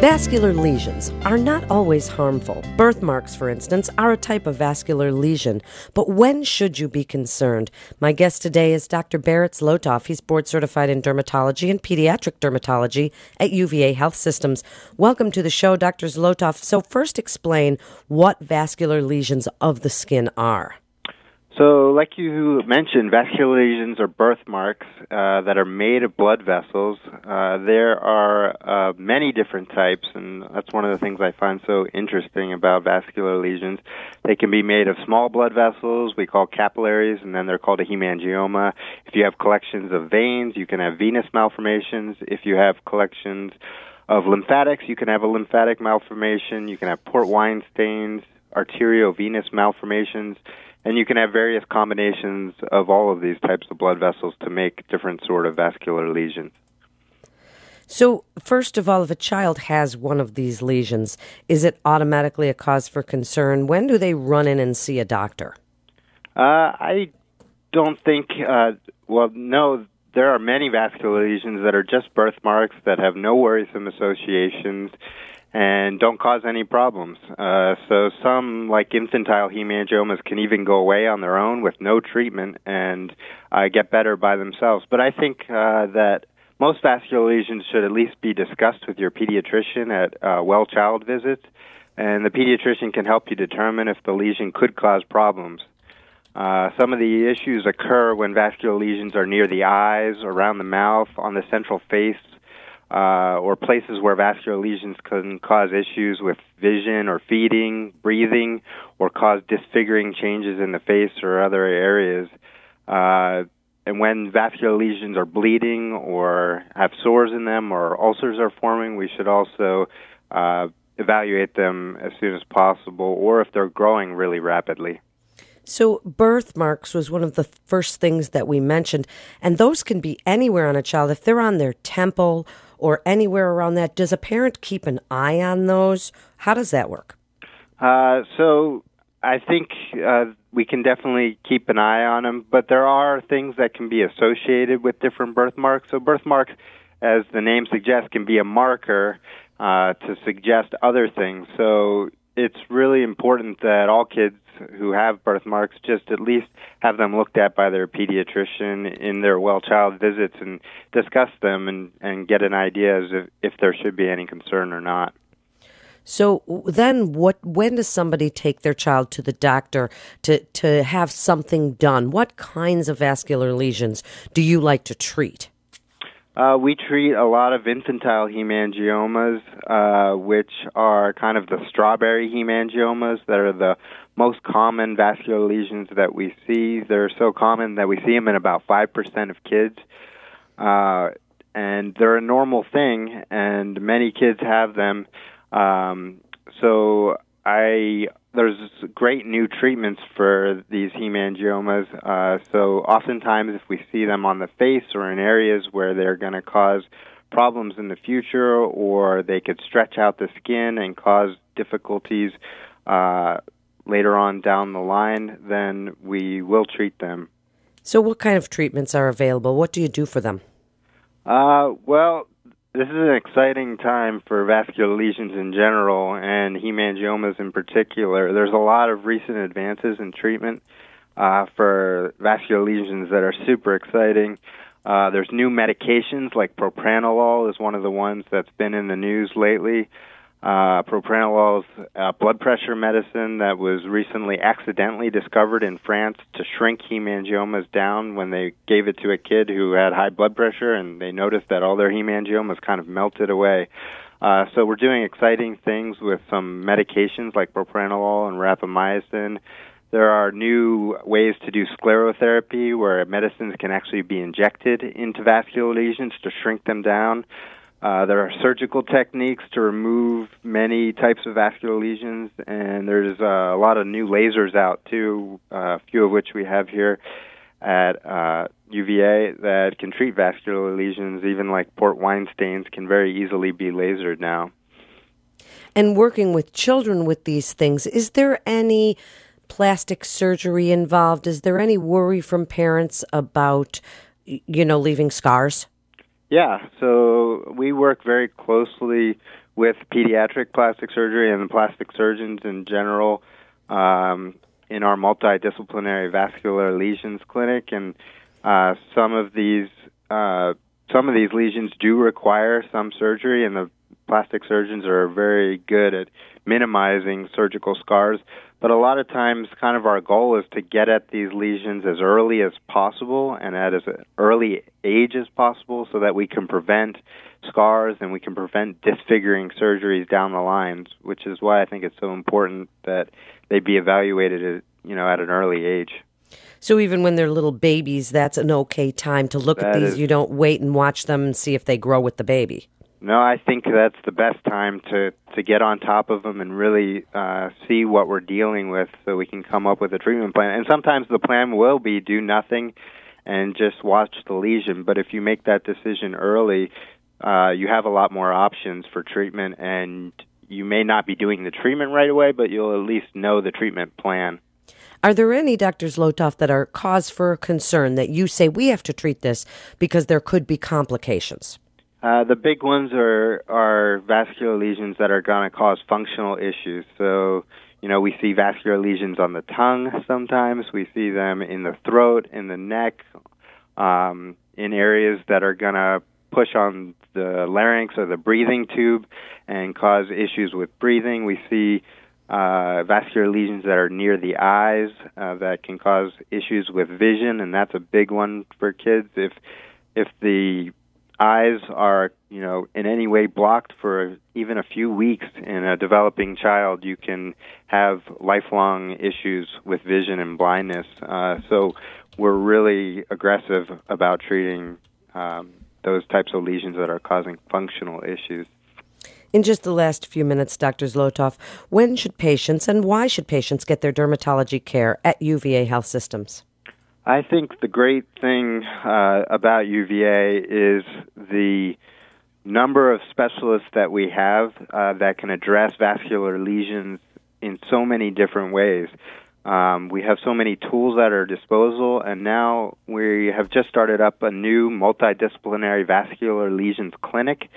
Vascular lesions are not always harmful. Birthmarks, for instance, are a type of vascular lesion. But when should you be concerned? My guest today is Dr. Barrett Zlotoff. He's board certified in dermatology and pediatric dermatology at UVA Health Systems. Welcome to the show, Dr. Zlotoff. So, first explain what vascular lesions of the skin are. So, like you mentioned, vascular lesions are birthmarks uh, that are made of blood vessels. Uh, there are uh, many different types, and that's one of the things I find so interesting about vascular lesions. They can be made of small blood vessels, we call capillaries, and then they're called a hemangioma. If you have collections of veins, you can have venous malformations. If you have collections of lymphatics, you can have a lymphatic malformation. You can have port wine stains, arteriovenous malformations and you can have various combinations of all of these types of blood vessels to make different sort of vascular lesions. So, first of all, if a child has one of these lesions, is it automatically a cause for concern? When do they run in and see a doctor? Uh, I don't think, uh, well, no, there are many vascular lesions that are just birthmarks that have no worrisome associations and don't cause any problems. Uh, so some, like infantile hemangiomas, can even go away on their own with no treatment and uh, get better by themselves. But I think uh, that most vascular lesions should at least be discussed with your pediatrician at uh, well child visits, and the pediatrician can help you determine if the lesion could cause problems. Uh, some of the issues occur when vascular lesions are near the eyes, around the mouth, on the central face, uh, or places where vascular lesions can cause issues with vision or feeding, breathing, or cause disfiguring changes in the face or other areas. Uh, and when vascular lesions are bleeding or have sores in them or ulcers are forming, we should also uh, evaluate them as soon as possible or if they're growing really rapidly. So, birthmarks was one of the first things that we mentioned, and those can be anywhere on a child. If they're on their temple or anywhere around that, does a parent keep an eye on those? How does that work? Uh, so, I think uh, we can definitely keep an eye on them, but there are things that can be associated with different birthmarks. So, birthmarks, as the name suggests, can be a marker uh, to suggest other things. So, it's really important that all kids who have birthmarks just at least have them looked at by their pediatrician in their well child visits and discuss them and, and get an idea as if, if there should be any concern or not. So then what when does somebody take their child to the doctor to to have something done? What kinds of vascular lesions do you like to treat? Uh, we treat a lot of infantile hemangiomas, uh, which are kind of the strawberry hemangiomas that are the most common vascular lesions that we see. They're so common that we see them in about 5% of kids. Uh, and they're a normal thing, and many kids have them. Um, so I there's great new treatments for these hemangiomas. Uh, so oftentimes, if we see them on the face or in areas where they're going to cause problems in the future, or they could stretch out the skin and cause difficulties uh, later on down the line, then we will treat them. So, what kind of treatments are available? What do you do for them? Uh, well, this is an exciting time for vascular lesions in general and hemangiomas in particular. There's a lot of recent advances in treatment uh, for vascular lesions that are super exciting. Uh, there's new medications like propranolol is one of the ones that's been in the news lately. Uh, propranolol is a blood pressure medicine that was recently accidentally discovered in France to shrink hemangiomas down when they gave it to a kid who had high blood pressure, and they noticed that all their hemangiomas kind of melted away. Uh, so we're doing exciting things with some medications like propranolol and rapamycin. There are new ways to do sclerotherapy where medicines can actually be injected into vascular lesions to shrink them down. Uh, there are surgical techniques to remove many types of vascular lesions, and there's uh, a lot of new lasers out too, uh, a few of which we have here at uh, UVA that can treat vascular lesions, even like port wine stains can very easily be lasered now. And working with children with these things, is there any plastic surgery involved? Is there any worry from parents about, you know, leaving scars? Yeah, so we work very closely with pediatric plastic surgery and plastic surgeons in general um, in our multidisciplinary vascular lesions clinic, and uh, some of these uh, some of these lesions do require some surgery, and the plastic surgeons are very good at minimizing surgical scars. But a lot of times, kind of our goal is to get at these lesions as early as possible and at as early age as possible so that we can prevent scars and we can prevent disfiguring surgeries down the lines, which is why I think it's so important that they be evaluated at, you know, at an early age. So even when they're little babies, that's an okay time to look That at these. is- You don't wait and watch them and see if they grow with the baby. No, I think that's the best time to to get on top of them and really uh, see what we're dealing with, so we can come up with a treatment plan. And sometimes the plan will be do nothing and just watch the lesion. But if you make that decision early, uh, you have a lot more options for treatment, and you may not be doing the treatment right away, but you'll at least know the treatment plan. Are there any, doctors, Zlotoff, that are cause for concern that you say we have to treat this because there could be complications? Uh, the big ones are are vascular lesions that are going to cause functional issues. So, you know, we see vascular lesions on the tongue sometimes. We see them in the throat, in the neck, um, in areas that are going to push on the larynx or the breathing tube and cause issues with breathing. We see uh, vascular lesions that are near the eyes uh, that can cause issues with vision, and that's a big one for kids. If if the eyes are you know in any way blocked for even a few weeks in a developing child you can have lifelong issues with vision and blindness uh, so we're really aggressive about treating um, those types of lesions that are causing functional issues In just the last few minutes, Dr. Zlotoff, when should patients and why should patients get their dermatology care at UVA Health Systems? I think the great thing uh, about UVA is the number of specialists that we have uh, that can address vascular lesions in so many different ways. Um, we have so many tools at our disposal, and now we have just started up a new multidisciplinary vascular lesions clinic.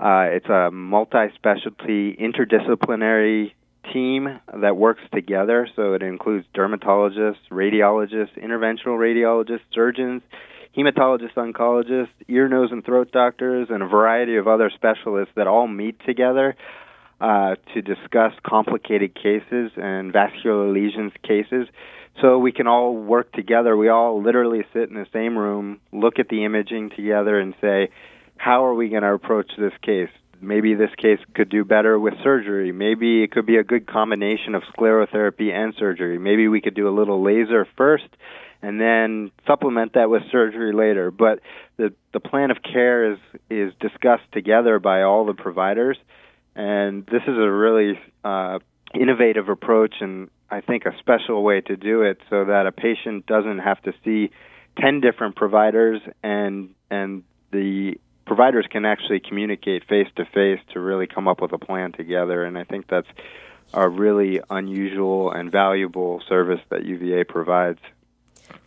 Uh, it's a multi specialty, interdisciplinary team that works together. So it includes dermatologists, radiologists, interventional radiologists, surgeons, hematologists, oncologists, ear, nose, and throat doctors, and a variety of other specialists that all meet together uh, to discuss complicated cases and vascular lesions cases. So we can all work together. We all literally sit in the same room, look at the imaging together, and say, how are we going to approach this case? Maybe this case could do better with surgery. Maybe it could be a good combination of sclerotherapy and surgery. Maybe we could do a little laser first and then supplement that with surgery later. But the the plan of care is is discussed together by all the providers, and this is a really uh, innovative approach and I think a special way to do it, so that a patient doesn't have to see ten different providers and and the providers can actually communicate face to face to really come up with a plan together and I think that's a really unusual and valuable service that UVA provides.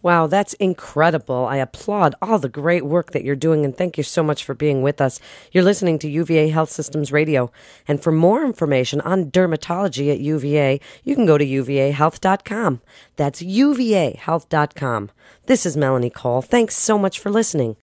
Wow, that's incredible. I applaud all the great work that you're doing and thank you so much for being with us. You're listening to UVA Health Systems Radio. And for more information on dermatology at UVA, you can go to uvahealth.com. That's uvahealth.com. This is Melanie Cole. Thanks so much for listening.